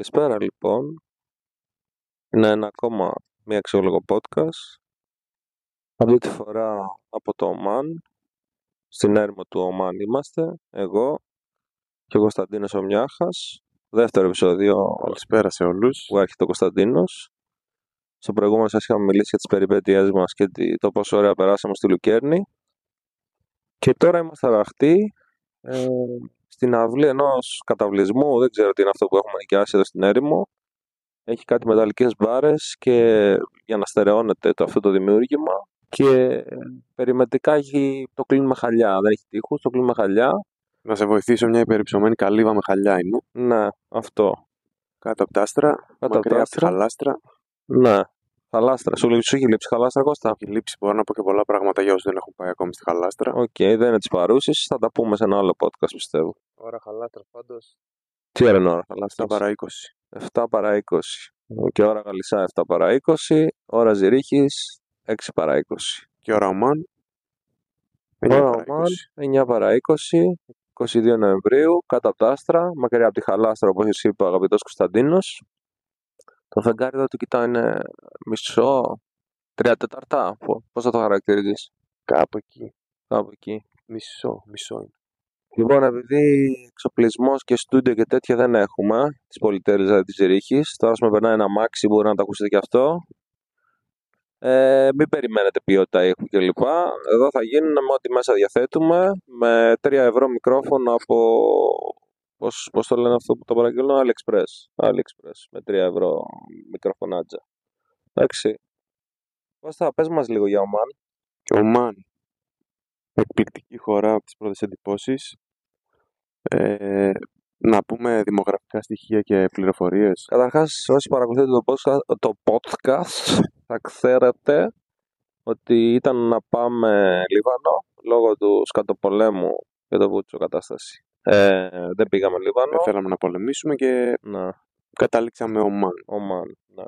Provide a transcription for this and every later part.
Καλησπέρα λοιπόν. Είναι ένα ακόμα μία αξιόλογο podcast. Αυτή τη φορά από το Ομάν. Στην έρημο του Ομάν είμαστε. Εγώ και ο Κωνσταντίνος Ομιάχας. Δεύτερο επεισόδιο Καλησπέρα σε όλους. που έρχεται ο Κωνσταντίνος. Στο προηγούμενο σας είχαμε μιλήσει για τις περιπέτειές μας και τι- το πόσο ωραία περάσαμε στη Λουκέρνη. Και τώρα είμαστε αραχτοί ε, στην αυλή ενός καταυλισμού. Δεν ξέρω τι είναι αυτό που έχουμε νοικιάσει εδώ στην έρημο. Έχει κάτι μεταλλικές μπάρες και για να στερεώνεται το, αυτό το δημιούργημα. Και περιμετρικά έχει, το κλείνει με χαλιά. Δεν έχει τείχους, το κλείνει με χαλιά. Να σε βοηθήσω μια υπερυψωμένη καλύβα με χαλιά είναι. Ναι, αυτό. Κάτω από τα άστρα, Κάτω από μακριά τα από τη άστρα. χαλάστρα. Ναι. Χαλάστρα. Σου, λείψει- σου έχει λείψει Χαλάστρα, Κώστα; Έχει λείψει, μπορώ να πω και πολλά πράγματα για όσους δεν έχουν πάει ακόμη στη χαλάστρα. Οκ, δεν είναι της παρούσης. Θα τα πούμε σε ένα άλλο podcast, πιστεύω. Ώρα χαλάστρα πάντως. Τι ώρα είναι ώρα, χαλάστρας; 7 παρά 20. 7 παρά 20. Και ώρα Γαλισά 7 παρά 20. Ώρα Ζηρίχη 6 παρά 20. Και ώρα Ομάν. 9 Ώρα παρά Ομάν 20. 9 παρά 20. 22 Νοεμβρίου, κάτω από τα άστρα, μακριά από τη χαλάστρα, όπως εσύ είπε ο αγαπητός Κωνσταντίνος. Το φεγγάρι εδώ του κοιτάω είναι μισό, τρία τεταρτά. Πώς θα το χαρακτηρίζεις, Κάπου εκεί. κάπου εκεί. Μισό, μισό είναι. Λοιπόν, επειδή εξοπλισμός και στούντιο και τέτοια δεν έχουμε, της πολυτέλειας της Ζηρίχης, τώρα με περνάει ένα μάξι, μπορεί να το ακούσετε και αυτό. Ε, μην περιμένετε ποιότητα ήχου κλπ. Εδώ θα γίνουν με ό,τι μέσα διαθέτουμε, με 3 ευρώ μικρόφωνο από. Πώς, πώς το λένε αυτό που το παραγγέλνω, AliExpress. AliExpress, με 3 ευρώ μικροφωνάτζα. Εντάξει. Κώστα, πες μας λίγο για Ομάν. Και Ομάν. Εκπληκτική χώρα από τις πρώτες εντυπώσεις. Ε, να πούμε δημογραφικά στοιχεία και πληροφορίες. Καταρχάς, όσοι παρακολουθείτε το podcast, το podcast θα ξέρετε ότι ήταν να πάμε Λίβανο λόγω του σκατοπολέμου και το βούτσο κατάσταση. Ε, δεν πήγαμε Λίβανο. Δεν θέλαμε να πολεμήσουμε και Να, καταλήξαμε Ομάν. Ομάν. Ναι.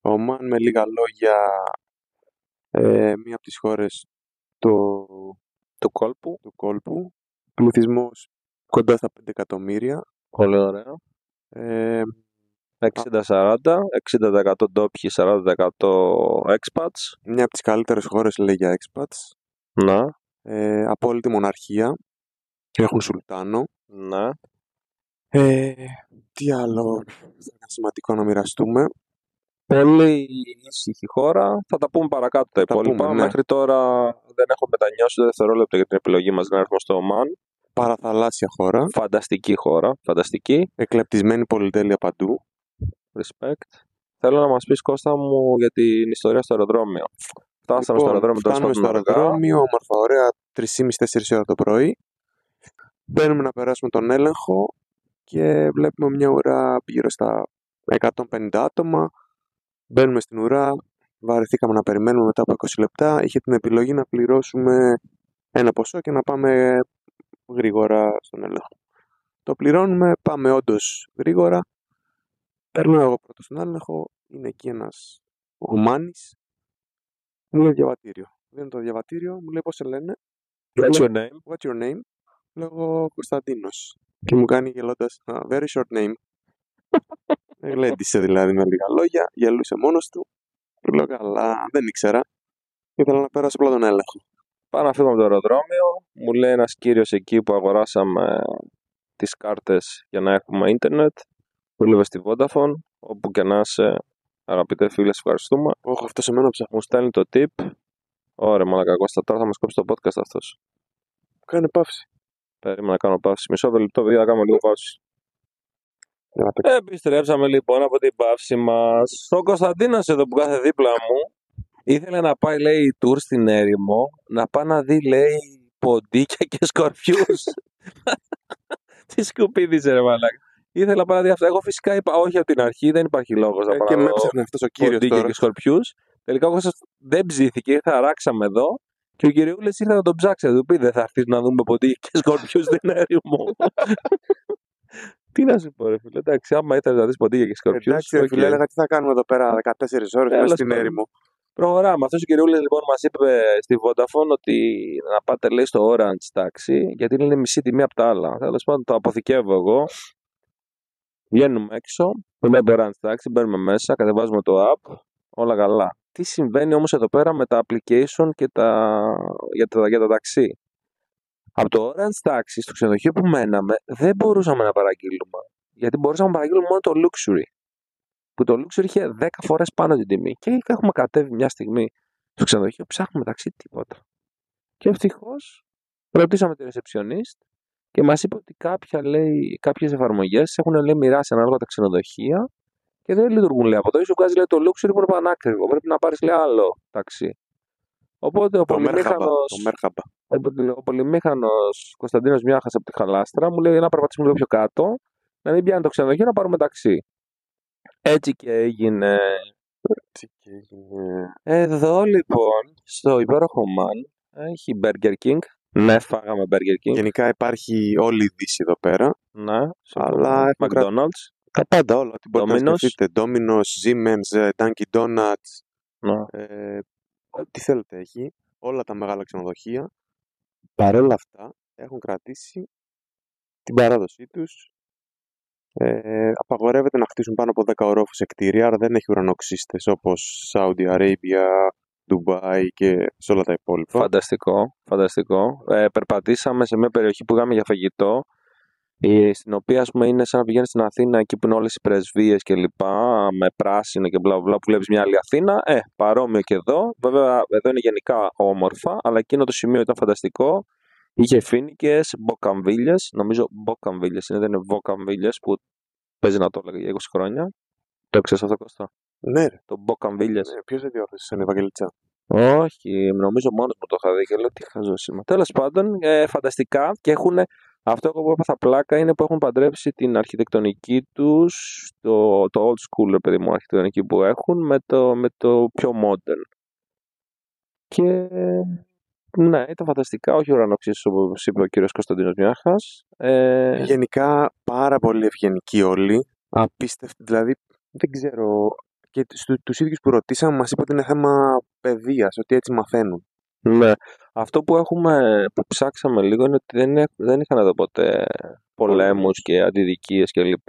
Ομάν με λίγα λόγια ε, μία από τις χώρες του, Του κόλπου. του κόλπου. Πληθυσμός κοντά στα 5 εκατομμύρια. Πολύ ωραίο. Ε, 60-40, 60% ντόπιοι, 40% expats. μια από τις καλύτερες χώρες λέει για expats. Να, Ε, απόλυτη μοναρχία. Έχουν σουλτάνο. ναι. Ε, τι άλλο θα είναι σημαντικό να μοιραστούμε. Πολύ ήσυχη χώρα. Θα τα πούμε παρακάτω τα Τα υπόλοιπα. πούμε, ναι. Μέχρι τώρα δεν έχω μετανιώσει το δευτερόλεπτο για την επιλογή μας να έρθουμε στο Ομάν. Παραθαλάσσια χώρα. Φανταστική χώρα. Φανταστική. Εκλεπτισμένη πολυτέλεια παντού. Respect. Θέλω να μας πεις Κώστα μου για την ιστορία στο αεροδρόμιο. Φτάσαμε στο αεροδρόμιο τέλος Λοιπόν, φτάνουμε στο πάντων αργά. αεροδρόμιο, όμορφα ωραία, 3,5-4 ώρα το πρωί. Μπαίνουμε να περάσουμε τον έλεγχο και βλέπουμε μια ουρά γύρω στα 150 άτομα. Μπαίνουμε στην ουρά, βαρεθήκαμε να περιμένουμε μετά από 20 λεπτά. Είχε την επιλογή να πληρώσουμε ένα ποσό και να πάμε γρήγορα στον έλεγχο. Το πληρώνουμε, πάμε όντως γρήγορα. Παίρνω εγώ πρώτος στον έλεγχο, είναι εκεί ένας ο Μάνης. Μου λέει διαβατήριο. Δίνω το διαβατήριο, μου λέει πώς σε λένε. What's your name? What's your name? Λέγω Κωνσταντίνος. Και μου κάνει γελώντας, «Α, very short name. Γλέντισε δηλαδή με λίγα λόγια, γελούσε μόνος του. Του λέω καλά, δεν ήξερα. Ήθελα να πέρασω απλά τον έλεγχο. Πάω να φύγω από το αεροδρόμιο. Μου λέει ένας κύριος εκεί που αγοράσαμε τις κάρτες για να έχουμε ίντερνετ. Δούλευε στη Vodafone. Όπου και να είσαι, αγαπητέ φίλε, σε ευχαριστούμε. Όχι, αυτό σε μένα ψάχνει. Μου στέλνει το tip. Ωραία, μαλακά Κώστα. Τώρα θα μας κόψει το podcast αυτός. Κάνε παύση. Περίμενα να κάνω παύση. Μισό λεπτό, παιδιά, να κάνουμε λίγο παύση. Για να παίξω. Επιστρέψαμε λοιπόν από την παύση μας. Ο Κωνσταντίνο εδώ που κάθε δίπλα μου ήθελε να πάει, λέει, tour στην έρημο, να πάει να δει, λέει, ποντίκια και σκορπιούς. Τι σκουπίδι, ρε μαλάκα. Ήθελα να πάει να δει αυτά. Εγώ φυσικά είπα όχι από την αρχή, δεν υπάρχει λόγος να Ε, πάω και να με δω έψαχνε αυτός ο κύριος ποντίκια τώρα. και σκορπιούς. Τελικά ο Κώστας δεν ψήθηκε, ήρθε αράξαμε εδώ. Και ο κυριούλη ήρθε να τον ψάξει, να του πει: Δεν θα έρθεις να δούμε ποντίκια και σκορπιούς στην έρημο. Τι να σου πω, ρε φίλε. Εντάξει, άμα ήθελες να δεις ποντίκια και σκορπιούς. Εντάξει, ρε φίλε, έλεγα τι θα κάνουμε εδώ πέρα 14 ώρες μέσα Τέλος στην πάντων. έρημο. Προχωράμε. Αυτός ο κυριούλη λοιπόν μας είπε στη Vodafone ότι να πάτε λέει στο Orange τάξη, γιατί είναι μισή τιμή από τα άλλα. Τέλος πάντων το αποθηκεύω εγώ. Βγαίνουμε έξω. Είμαι Borans Taxi, μπαίνουμε μέσα, κατεβάζουμε το app, όλα καλά. Τι συμβαίνει όμως εδώ πέρα με τα application και τα... για, τα... για τα ταξί; Από το Orange Taxi στο ξενοδοχείο που μέναμε δεν μπορούσαμε να παραγγείλουμε. Γιατί μπορούσαμε να παραγγείλουμε μόνο το Luxury. Που το Luxury είχε 10 φορές πάνω την τιμή. Και έχουμε κατέβει μια στιγμή στο ξενοδοχείο, ψάχνουμε ταξί τίποτα. Και ευτυχώς ρωτήσαμε τη receptionist και μας είπε ότι κάποια, λέει, κάποιες εφαρμογές έχουν λέει, μοιράσει ανάλογα τα ξενοδοχεία και δεν λειτουργούν λέει, από εδώ. Σου βγάζει λέει, το Luxury που είναι πανάκριβο. Πρέπει να πάρεις άλλο ταξί. Οπότε ο Το Μέρχαμπα. πολυμήχανος, Το Μέρχαμπα. ο, ο πολυμήχανος Κωνσταντίνος Μιάχας από τη Χαλάστρα μου λέει να περπατήσουμε λίγο πιο κάτω, να μην πιάνει το ξενοδοχείο, να πάρουμε ταξί. Έτσι και έγινε. Τι και έγινε. Εδώ λοιπόν, στο υπέροχο Man, έχει Burger King. Ναι, φάγαμε Burger King. Γενικά υπάρχει όλη η δύση εδώ πέρα. Ναι, Αλλά έχουμε κρα- McDonald's. Τα πάντα όλα. Τι μπορείτε να Domino's. σκεφτείτε. Domino's, Siemens, ε, Dunkin' Donuts. Ναι. Ε, ό,τι θέλετε έχει. Όλα τα μεγάλα ξενοδοχεία. Παρ' όλα αυτά έχουν κρατήσει την παράδοσή τους. Ε, απαγορεύεται να χτίσουν πάνω από 10 ορόφους σε κτίρια, άρα δεν έχει ουρανοξύστες όπως Saudi Arabia, Dubai και σε όλα τα υπόλοιπα. Φανταστικό, φανταστικό. Ε, περπατήσαμε σε μια περιοχή που είχαμε για φαγητό, η- στην οποία ας πούμε, είναι σαν να πηγαίνεις στην Αθήνα, εκεί που είναι όλες οι πρεσβείες και λοιπά, με πράσινο και μπλα μπλα, που βλέπεις μια άλλη Αθήνα. Ε, παρόμοιο και εδώ. Βέβαια, εδώ είναι γενικά όμορφα, αλλά εκείνο το σημείο ήταν φανταστικό. Είχε φίνικες, μποκαμβίλιες, νομίζω μποκαμβίλιες είναι, δεν είναι βοκαμβίλιες, που παίζει να το έλεγα για 20 χρόνια. Το ξέρεις αυτό, Κώστα; Ναι, ρε. Το μποκαμβίλιες. Ναι, ποιος δεν διόρθωσε σαν Ευαγγελιτσά. Όχι, νομίζω μόνος μου το είχα δει και λέω τι χαζό είμαι. Τέλος πάντων, ε, φανταστικά και έχουν. Αυτό που έπαθα πλάκα είναι που έχουν παντρέψει την αρχιτεκτονική τους, το, το old school, ρε παιδί μου, αρχιτεκτονική που έχουν, με το, με το πιο modern. Και ναι, ήταν φανταστικά, όχι ουρανοξύσου όπως είπε ο κύριος Κωνσταντίνος Μιάχας. Ε, Γενικά πάρα πολύ ευγενικοί όλοι. Απίστευτοι. Δηλαδή, δεν ξέρω. Και στου, τους ίδιους που ρωτήσαμε μας είπε ότι είναι θέμα παιδείας, ότι έτσι μαθαίνουν. Ναι. Αυτό που έχουμε, που ψάξαμε λίγο είναι ότι δεν, έχ- δεν είχαν εδώ ποτέ πολέμους και αντιδικίες κλπ.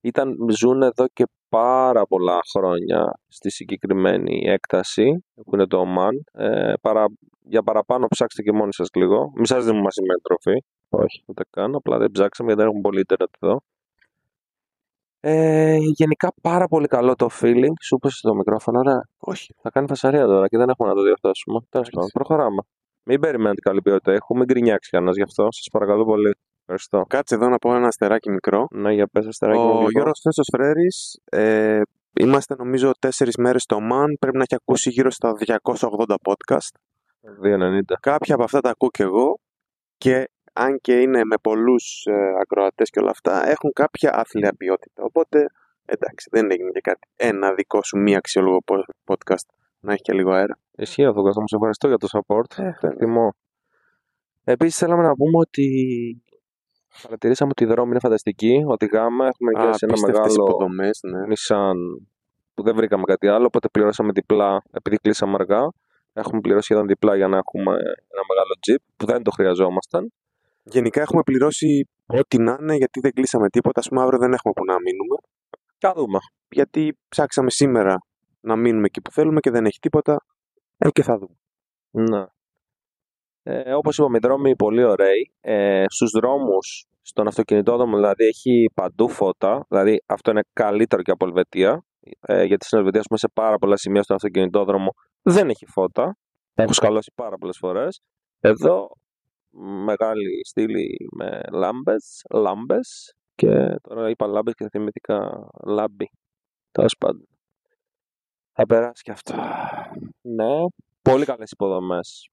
Ήταν, ζουν εδώ και πάρα πολλά χρόνια στη συγκεκριμένη έκταση που είναι το Ομάν. Ε, παρα, για παραπάνω ψάξτε και μόνοι σας λίγο. Μη σας δίνουμε μαζεμένη τροφή. Όχι, ούτε καν. Απλά δεν ψάξαμε γιατί δεν έχουμε πολύ ίντερνετ εδώ. Ε, γενικά πάρα πολύ καλό το feeling. Σου είπες στο μικρόφωνο, ωραία. Όχι, θα κάνει φασαρία τώρα και δεν έχουμε να το διορθώσουμε. Τέλος πάντων, Εντάξει. προχωράμε. Μην περιμένετε καλή ποιότητα ήχου, μην γκρινιάξει κανένας γι' αυτό. Σας παρακαλώ πολύ. Ευχαριστώ. Κάτσε εδώ να πω ένα αστεράκι μικρό. Ναι, για πες αστεράκι μου Ο λίγο. Γιώργος Φέσος Φρέρης, ε, είμαστε νομίζω τέσσερις μέρες στο ΜΑΝ, πρέπει να έχει ακούσει γύρω στα 280 podcast. 2,90. Κάποια από αυτά τα ακούω και εγώ και αν και είναι με πολλούς ε, ακροατές και όλα αυτά, έχουν κάποια άθλια ποιότητα. Οπότε, εντάξει, δεν έγινε και κάτι. Ένα δικό σου μη αξιόλογο po- podcast να έχει και λίγο αέρα. Ισχύει αυτό, Κώστα μου. Σε ευχαριστώ για το support. Ε, Το εκτιμώ. Επίσης, θέλαμε να πούμε ότι παρατηρήσαμε ότι η δρόμη είναι φανταστική. Οδηγάμε, έχουμε και σε ένα Απίστευτες μεγάλο υποδομές, ναι. Nissan που δεν βρήκαμε κάτι άλλο, οπότε πληρώσαμε διπλά επειδή κλείσαμε αργά. Έχουμε πληρώσει σχεδόν διπλά για να έχουμε ένα μεγάλο Jeep που δεν το χρειαζόμασταν. Γενικά έχουμε πληρώσει ό,τι να είναι γιατί δεν κλείσαμε τίποτα. Ας πούμε αύριο δεν έχουμε που να μείνουμε. Θα δούμε. Γιατί ψάξαμε σήμερα να μείνουμε εκεί που θέλουμε και δεν έχει τίποτα. Ε, και θα δούμε. Ναι. Ε, όπως είπαμε, οι δρόμοι πολύ ωραίοι. Ε, στους δρόμους, στον αυτοκινητόδρομο δηλαδή, έχει παντού φώτα. Δηλαδή, αυτό είναι καλύτερο και από Ελβετία. Ε, γιατί στην Ελβετία, ας πούμε, σε πάρα πολλά σημεία στον αυτοκινητόδρομο δεν έχει φώτα. Έχω σκαλώσει πάρα πολλές φορές. Εδώ, μεγάλη στήλη με λάμπες, λάμπες. Και τώρα είπα λάμπες και θυμήθηκα λάμπη. Τέλος πάντων. Θα περάσει και αυτό. Ναι, πολύ καλές υποδομές.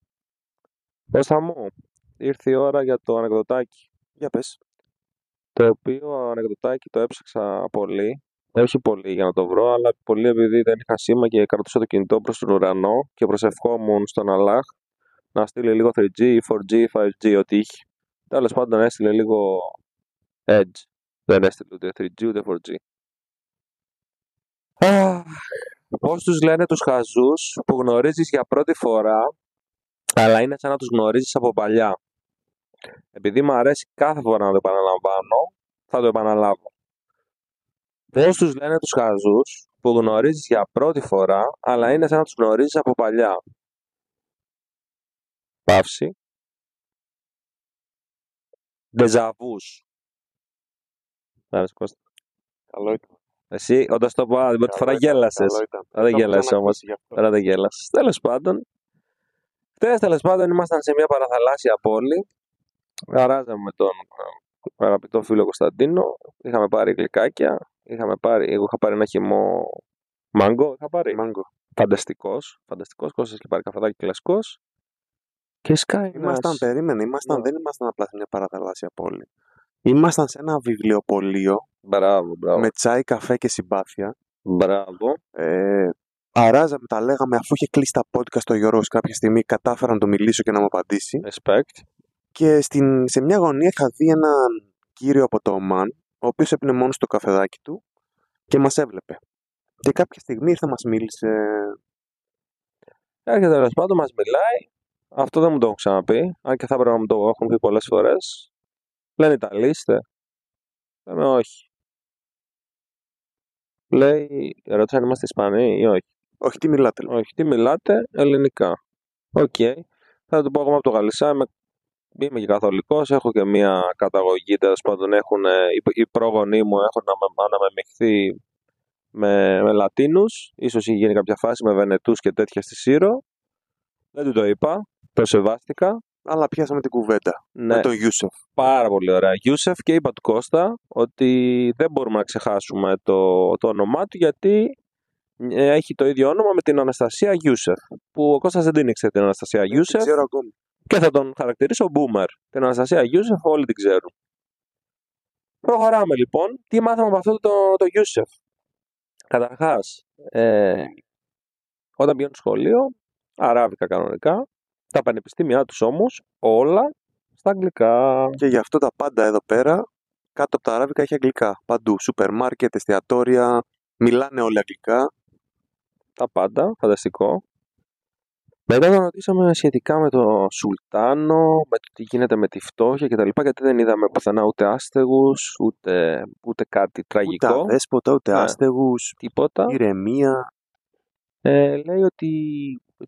Κώστα μου, ήρθε η ώρα για το ανεκδοτάκι. Για πες. Το οποίο ανεκδοτάκι το έψαξα πολύ. Όχι πολύ για να το βρω, αλλά πολύ επειδή δεν είχα σήμα και κρατούσα το κινητό προς τον ουρανό και προσευχόμουν στον Αλλάχ να στείλει λίγο 3G, 4G, 5G, ό,τι είχε. Τέλος πάντων έστειλε λίγο Edge. Δεν έστειλε ούτε 3G ούτε 4G. Αχ, Πώς τους λένε τους χαζούς που γνωρίζεις για πρώτη φορά, αλλά είναι σαν να τους γνωρίζεις από παλιά. Επειδή μου αρέσει κάθε φορά να το επαναλαμβάνω, θα το επαναλάβω. Πώς τους λένε τους χαζούς που γνωρίζεις για πρώτη φορά, αλλά είναι σαν να τους γνωρίζεις από παλιά. Παύση. Ντεζαβούς. Άρεσε Κώστα. Καλό ήταν. Εσύ, όταν το πω, την πρώτη φορά Καλό ήταν, γέλασες. καλό ήταν. Τώρα δεν Το έχω γέλασες όμως. ξανακούσει γι' αυτό. Τώρα δεν γέλασες. Τέλος πάντων. Χθες τέλος πάντων ήμασταν σε μια παραθαλάσσια πόλη. Αράζαμε με τον ε, αγαπητό φίλο Κωνσταντίνο. Είχαμε πάρει γλυκάκια. Είχαμε πάρει, εγώ είχα πάρει ένα χυμό μάγκο. Είχα πάρει. Μάγκο. Φανταστικός. Φανταστικός. Κώστας είχε πάρει καφεδάκι κλασικός. Και σκάει Ήμασταν, ένας- περίμενε, ήμασταν, Ναι. δεν ήμασταν απλά σε μια παραθαλάσσια πόλη. Ήμασταν σε ένα βιβλιοπωλείο Μπράβο, μπράβο. με τσάι, καφέ και συμπάθεια. Μπράβο. Ε, αράζαμε, τα λέγαμε, αφού είχε κλείσει τα podcast στο Γιώργος κάποια στιγμή, κατάφερα να το μιλήσω και να μου απαντήσει. Respect. Και στην, σε μια γωνία είχα δει έναν κύριο από το ΟΜΑΝ, ο οποίος έπινε μόνος στο καφεδάκι του και μας έβλεπε. Και κάποια στιγμή ήρθε μας μίλησε. Έρχεται τέλο πάντων, μας μιλάει. Αυτό δεν μου το έχουν ξαναπεί. Αν και θα έπρεπε να μου το έχουν πει πολλές φορές. Λένε Ιταλοί είστε. Λέμε όχι. Λέει, ρώτησα αν είμαστε Ισπανοί ή όχι. Όχι, τι μιλάτε, λέει. Όχι, τι μιλάτε, ελληνικά. Οκ. Θα του πω εγώ από το Γαλησσά, είμαι, είμαι και καθολικός, έχω και μια καταγωγή, τέλος πάντων έχουν, ε, οι, οι πρόγονοί μου έχουν ανα- αναμεμειχθεί με, με Λατίνους, ίσως είχε γίνει κάποια φάση με Βενετούς και τέτοια στη Σύρο. Δεν του το είπα, το σεβάστηκα. Αλλά πιάσαμε την κουβέντα Ναι, με τον Γιούσεφ. πάρα πολύ ωραία. Γιούσεφ και είπα του Κώστα ότι δεν μπορούμε να ξεχάσουμε το, το όνομά του γιατί ε, έχει το ίδιο όνομα με την Αναστασία Γιούσεφ. Που ο Κώστας δεν την ήξερε την Αναστασία Δεν Γιούσεφ ξέρω ακόμη. και θα τον χαρακτηρίσω Boomer. Την Αναστασία Γιούσεφ όλοι την ξέρουν. Προχωράμε λοιπόν. Τι μάθαμε από αυτό το, το Γιούσεφ. Καταρχάς, ε, όταν πηγαίνουν στο σχολείο, αράβικα κανονικά, τα πανεπιστήμια τους όμως όλα στα αγγλικά. Και γι' αυτό τα πάντα εδώ πέρα, κάτω από τα αράβικα έχει αγγλικά. Παντού. Σούπερ μάρκετ, εστιατόρια, μιλάνε όλοι αγγλικά. τα πάντα, φανταστικό. Μετά τον ρωτήσαμε σχετικά με το Σουλτάνο, με το τι γίνεται με τη φτώχεια κτλ. Γιατί δεν είδαμε πουθενά ούτε άστεγους, ούτε, ούτε κάτι Ούτε τραγικό, αδέσποτα, ούτε Ναι. άστεγους, τίποτα. ηρεμία. Ε, λέει ότι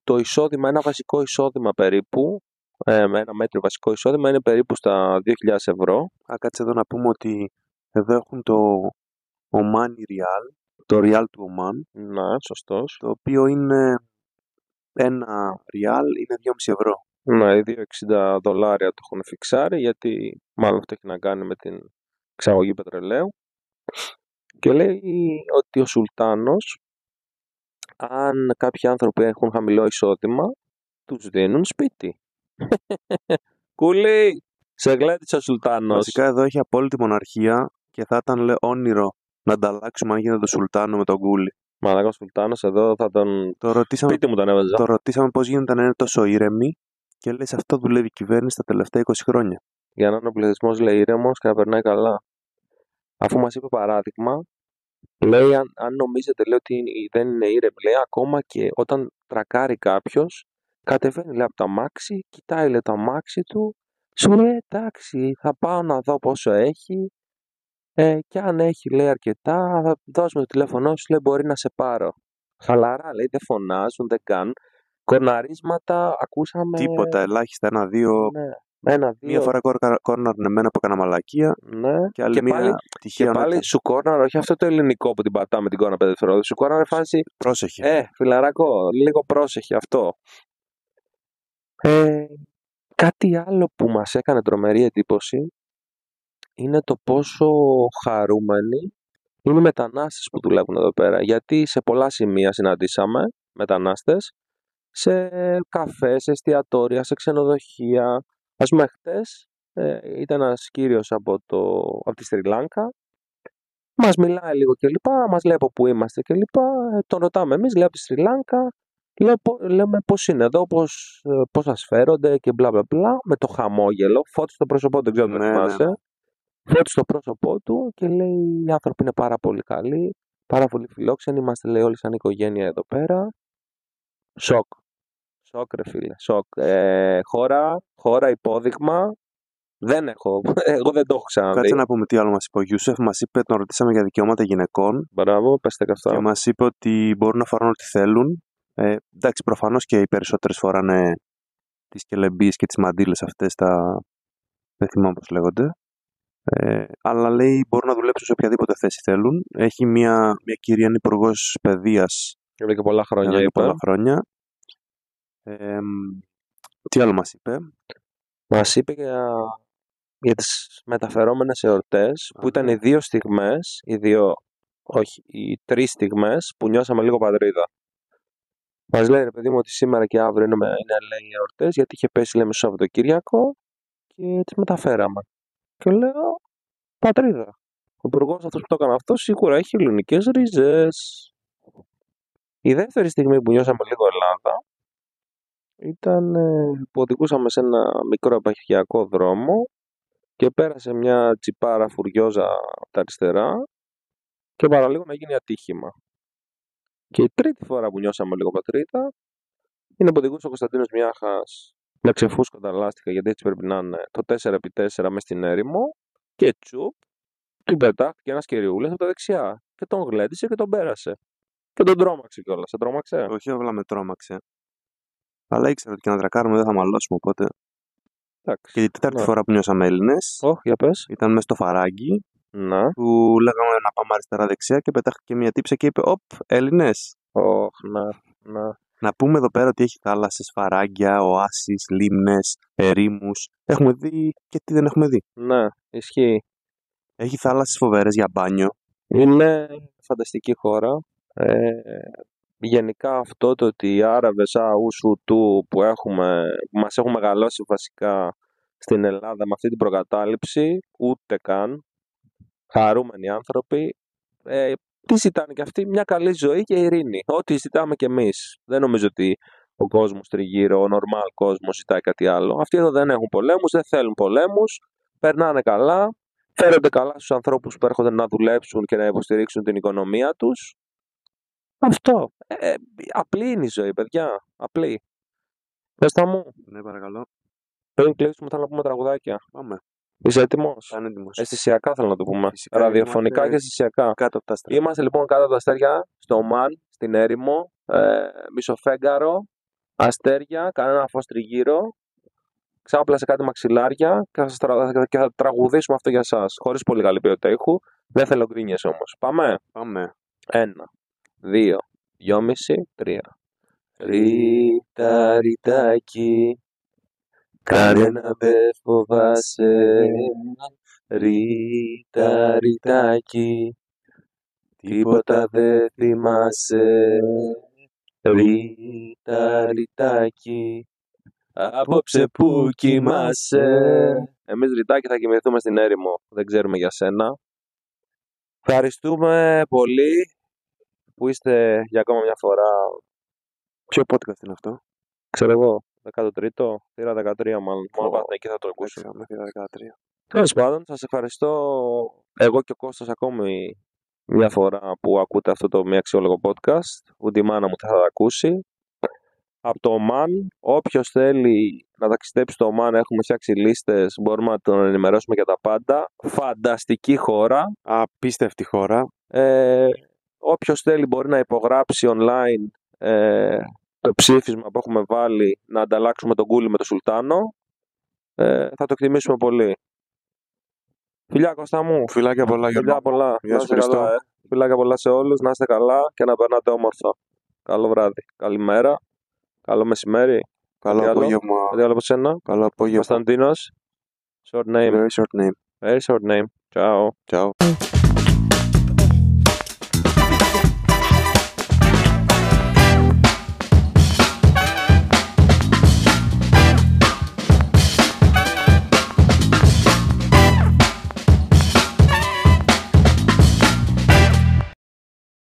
το εισόδημα, ένα βασικό εισόδημα περίπου, ε, με ένα μέτριο βασικό εισόδημα είναι περίπου στα 2.000 ευρώ. Α, κάτσε εδώ να πούμε ότι εδώ έχουν το Ομάνι Real, το Real του Ομάν, Να, σωστός. το οποίο είναι ένα Real είναι 2,5 ευρώ. Ναι, οι 2,60 δολάρια το έχουν φιξάρει γιατί μάλλον αυτό έχει να κάνει με την εξαγωγή πετρελαίου. Και λέει ότι ο Σουλτάνος, αν κάποιοι άνθρωποι έχουν χαμηλό εισόδημα, τους δίνουν σπίτι. Κούλι, σε γλέντισε ο Σουλτάνος. Βασικά εδώ έχει απόλυτη μοναρχία και θα ήταν λέει, όνειρο να ανταλλάξουμε αν γίνεται το Σουλτάνο με τον Κούλι. Μαλάκα ο Σουλτάνος εδώ θα τον... Το ρωτήσαμε, Σπίτι μου τον έβαζα. το ρωτήσαμε πώς γίνεται να είναι τόσο ήρεμοι και λέει σε αυτό δουλεύει η κυβέρνηση τα τελευταία 20 χρόνια. για να είναι ο πληθυσμός λέει ήρεμος και να περνάει καλά. Αφού μας είπε παράδειγμα, λέει αν, αν νομίζετε λέει, ότι είναι- δεν είναι ήρεμοι, λέει ακόμα και όταν τρακάρει κάποιος, κατεβαίνει λέει, από το αμάξι, κοιτάει λέει, το αμάξι του, σου λέει εντάξει, θα πάω να δω πόσο έχει. Ε, και αν έχει λέει αρκετά, θα δώσουμε το τηλέφωνό σου, λέει μπορεί να σε πάρω. Χαλαρά λέει, δεν φωνάζουν, δεν κάνουν. Κορναρίσματα ακούσαμε. Τίποτα, ελάχιστα ένα-δύο. Ναι, ένα, δύο. Μία φορά κόρναρνε εμένα που έκανα μαλακία Ναι. και άλλη Και μία πάλι- τυχαία Και πάλι νότα. σου κόρναρ, όχι αυτό το ελληνικό που την πατάμε την κόρνα πέντε δευτερόλεπτα. Σου κόρναρ φάση, Πρόσεχε. ε, φιλαράκο, λίγο πρόσεχε αυτό. Ε, κάτι άλλο που μας έκανε τρομερή εντύπωση είναι το πόσο χαρούμενοι είναι οι μετανάστες που δουλεύουν εδώ πέρα. Γιατί σε πολλά σημεία συναντήσαμε μετανάστες, σε καφές, σε εστιατόρια, σε ξενοδοχεία. Ας πούμε χτες ε, ήταν ένας κύριος από, το, από τη Σρι Λάνκα μας μιλάει λίγο και λοιπά, μας λέει από πού είμαστε και λοιπά. Ε, Τον ρωτάμε εμείς, λέει από τη Σρι Λάνκα. Λέω, πο- λέμε πώς είναι εδώ, πώς, ε, πώς σας φέρονται και μπλα μπλα μπλα. Με το χαμόγελο, φώτη στο πρόσωπό του, δεν ξέρω αν το Ναι, ναι, θυμάσαι. ναι. Φώτη στο πρόσωπό του και λέει οι άνθρωποι είναι πάρα πολύ καλοί, πάρα πολύ φιλόξενοι, είμαστε λέει όλοι σαν οικογένεια εδώ πέρα. Σοκ. Σοκ ρε φίλε, σοκ. Ε, χώρα, χώρα υπόδειγμα Δεν έχω. Εγώ δεν το έχω ξαναδεί. Κάτσε να πούμε τι άλλο μας είπε ο Γιούσεφ. Μας είπε, τον ρωτήσαμε για δικαιώματα γυναικών Μπράβο, πέστε και αυτά. και μας είπε ότι μπορούν να φοράνε ό,τι θέλουν. Ε, εντάξει, προφανώς και οι περισσότερες φοράνε τις κελεμπίες και τις μαντήλες αυτές τα. Δεν θυμάμαι πώς λέγονται. Ε, αλλά λέει μπορούν να δουλέψουν σε οποιαδήποτε θέση θέλουν. Έχει μια, μια κυρία είναι υπουργός παιδείας Εδώ και πολλά χρόνια εδώ και είπα. πολλά χρόνια. Ε, μ, τι άλλο μας είπε; Μας είπε για, για τις μεταφερόμενες εορτές που ήταν οι δύο στιγμές, οι δύο, όχι, οι τρεις στιγμές που νιώσαμε λίγο πατρίδα. Μας λέει ρε παιδί μου ότι σήμερα και αύριο είναι, με- είναι λέει, οι εορτές γιατί είχε πέσει λέμε στο Σαββατοκύριακο και τις μεταφέραμε. Και λέω πατρίδα. Ο υπουργός αυτός που το έκανε αυτό σίγουρα έχει ελληνικές ρίζες. Η δεύτερη στιγμή που νιώσαμε λίγο Ελλάδα ήταν ε, που οδηγούσαμε σε ένα μικρό επαρχιακό δρόμο και πέρασε μια τσιπάρα φουριόζα από τα αριστερά και παραλίγο να γίνει ατύχημα. Και η τρίτη φορά που νιώσαμε λίγο πατρίδα είναι που οδηγούσε ο Κωνσταντίνος Μιάχας με ξεφούσκοντα λάστιχα γιατί έτσι πρέπει να είναι το 4x4 μες στην έρημο και τσουπ του πετάχτηκε ένας κυριούλας από τα δεξιά και τον γλέντισε και τον πέρασε. Και τον τρόμαξε κιόλας. Σε τρόμαξε; Όχι, απλά με τρόμαξε. Αλλά ήξερα ότι και να τρακάρουμε δεν θα μαλώσουμε. Οπότε. Εντάξει. Και η τέταρτη Ναι. φορά που νιώσαμε Έλληνες Όχι, για πες. ήταν μέσα στο φαράγγι Να. που λέγαμε να πάμε αριστερά-δεξιά και πετάχτηκε μια τύψα και είπε: Οπ, Έλληνες. Ωχ, να, να. Να πούμε εδώ πέρα ότι έχει θάλασσες, φαράγγια, οάσεις, λίμνες, ερήμους. Έχουμε δει και τι δεν έχουμε δει. Ναι, ισχύει. Έχει θάλασσες φοβερές για μπάνιο. Είναι φανταστική χώρα. Ε, γενικά αυτό το ότι οι Άραβες αούσου του που, έχουμε, που μας έχουν μεγαλώσει βασικά στην Ελλάδα με αυτή την προκατάληψη, ούτε καν χαρούμενοι άνθρωποι, ε, τι ζητάνε και αυτοί, μια καλή ζωή και ειρήνη. Ό,τι ζητάμε κι εμείς. Δεν νομίζω ότι ο κόσμος τριγύρω, ο normal κόσμος ζητάει κάτι άλλο. Αυτοί εδώ δεν έχουν πολέμους, δεν θέλουν πολέμους, περνάνε καλά, φέρονται καλά στους ανθρώπους που έρχονται να δουλέψουν και να υποστηρίξουν την οικονομία τους. Αυτό. Ε, απλή είναι η ζωή, παιδιά. Απλή. Πες τα μου. Ναι, παρακαλώ. Πριν κλείσουμε θέλω να πούμε τραγουδάκια. Πάμε. Είσαι έτοιμος; Κάνε έτοιμος. Αισθησιακά θέλω να το πούμε. Φυσικά, Ραδιοφωνικά είμαστε- και αισθησιακά. Κάτω από τα άστρα. Είμαστε λοιπόν κάτω από τα αστέρια, στο Μαν, στην έρημο, ε, μισοφέγγαρο, αστέρια, κανένα φως τριγύρω, ξάπλασε κάτι μαξιλάρια και θα, σας τρα- και θα τραγουδήσουμε αυτό για σας, χωρίς πολύ καλή ποιότητα ήχου. Δεν θέλω γκρίνιες όμως. Πάμε. Πάμε. Ένα, δύο, δυόμιση, τρία. Ρίτα, ρητάκι, κανένα δεν φοβάσαι. Ρίτα, ρητάκι, τίποτα δεν θυμάσαι. Ρίτα, ρητάκι, απόψε που κοιμάσαι. Εμείς ρητάκι θα κοιμηθούμε στην έρημο, δεν ξέρουμε για σένα. Ευχαριστούμε πολύ που είστε για ακόμα μια φορά, Ποιο podcast είναι αυτό; ξέρω εγώ, 13ο, θύρα 13 μάλλον. Μόνο Ω, πάτε εκεί θα το ακούσω. Έξαμε, θύρα 13. Τέλος πάντων, σας ευχαριστώ εγώ και ο Κώστας ακόμη μια φορά που ακούτε αυτό το μη αξιόλογο podcast. Ούτε η μάνα μου θα το ακούσει. Από το Oman, όποιος θέλει να ταξιδέψει στο Oman, έχουμε φτιάξει λίστες, μπορούμε να τον ενημερώσουμε για τα πάντα. Φανταστική χώρα. Απίστευτη χώρα. Ε, Όποιος θέλει μπορεί να υπογράψει online ε, το ψήφισμα που έχουμε βάλει να ανταλλάξουμε τον κούλι με τον Σουλτάνο. Ε, θα το εκτιμήσουμε πολύ. Φιλιά Κώστα μου. Φιλάκια πολλά για Φιλιά πολλά. Γεια Να σου, είστε Χριστό. καλά, ε. Φιλάκια πολλά σε όλους. Να είστε καλά και να περνάτε όμορφα. Καλό βράδυ. Καλημέρα. Καλό μεσημέρι. Καλό Τι άλλο; απόγευμα. Κάτι άλλο από σένα; Καλό απόγευμα. Κωνσταντίνος. Short name. Very short name. Very short name. Ciao. Ciao.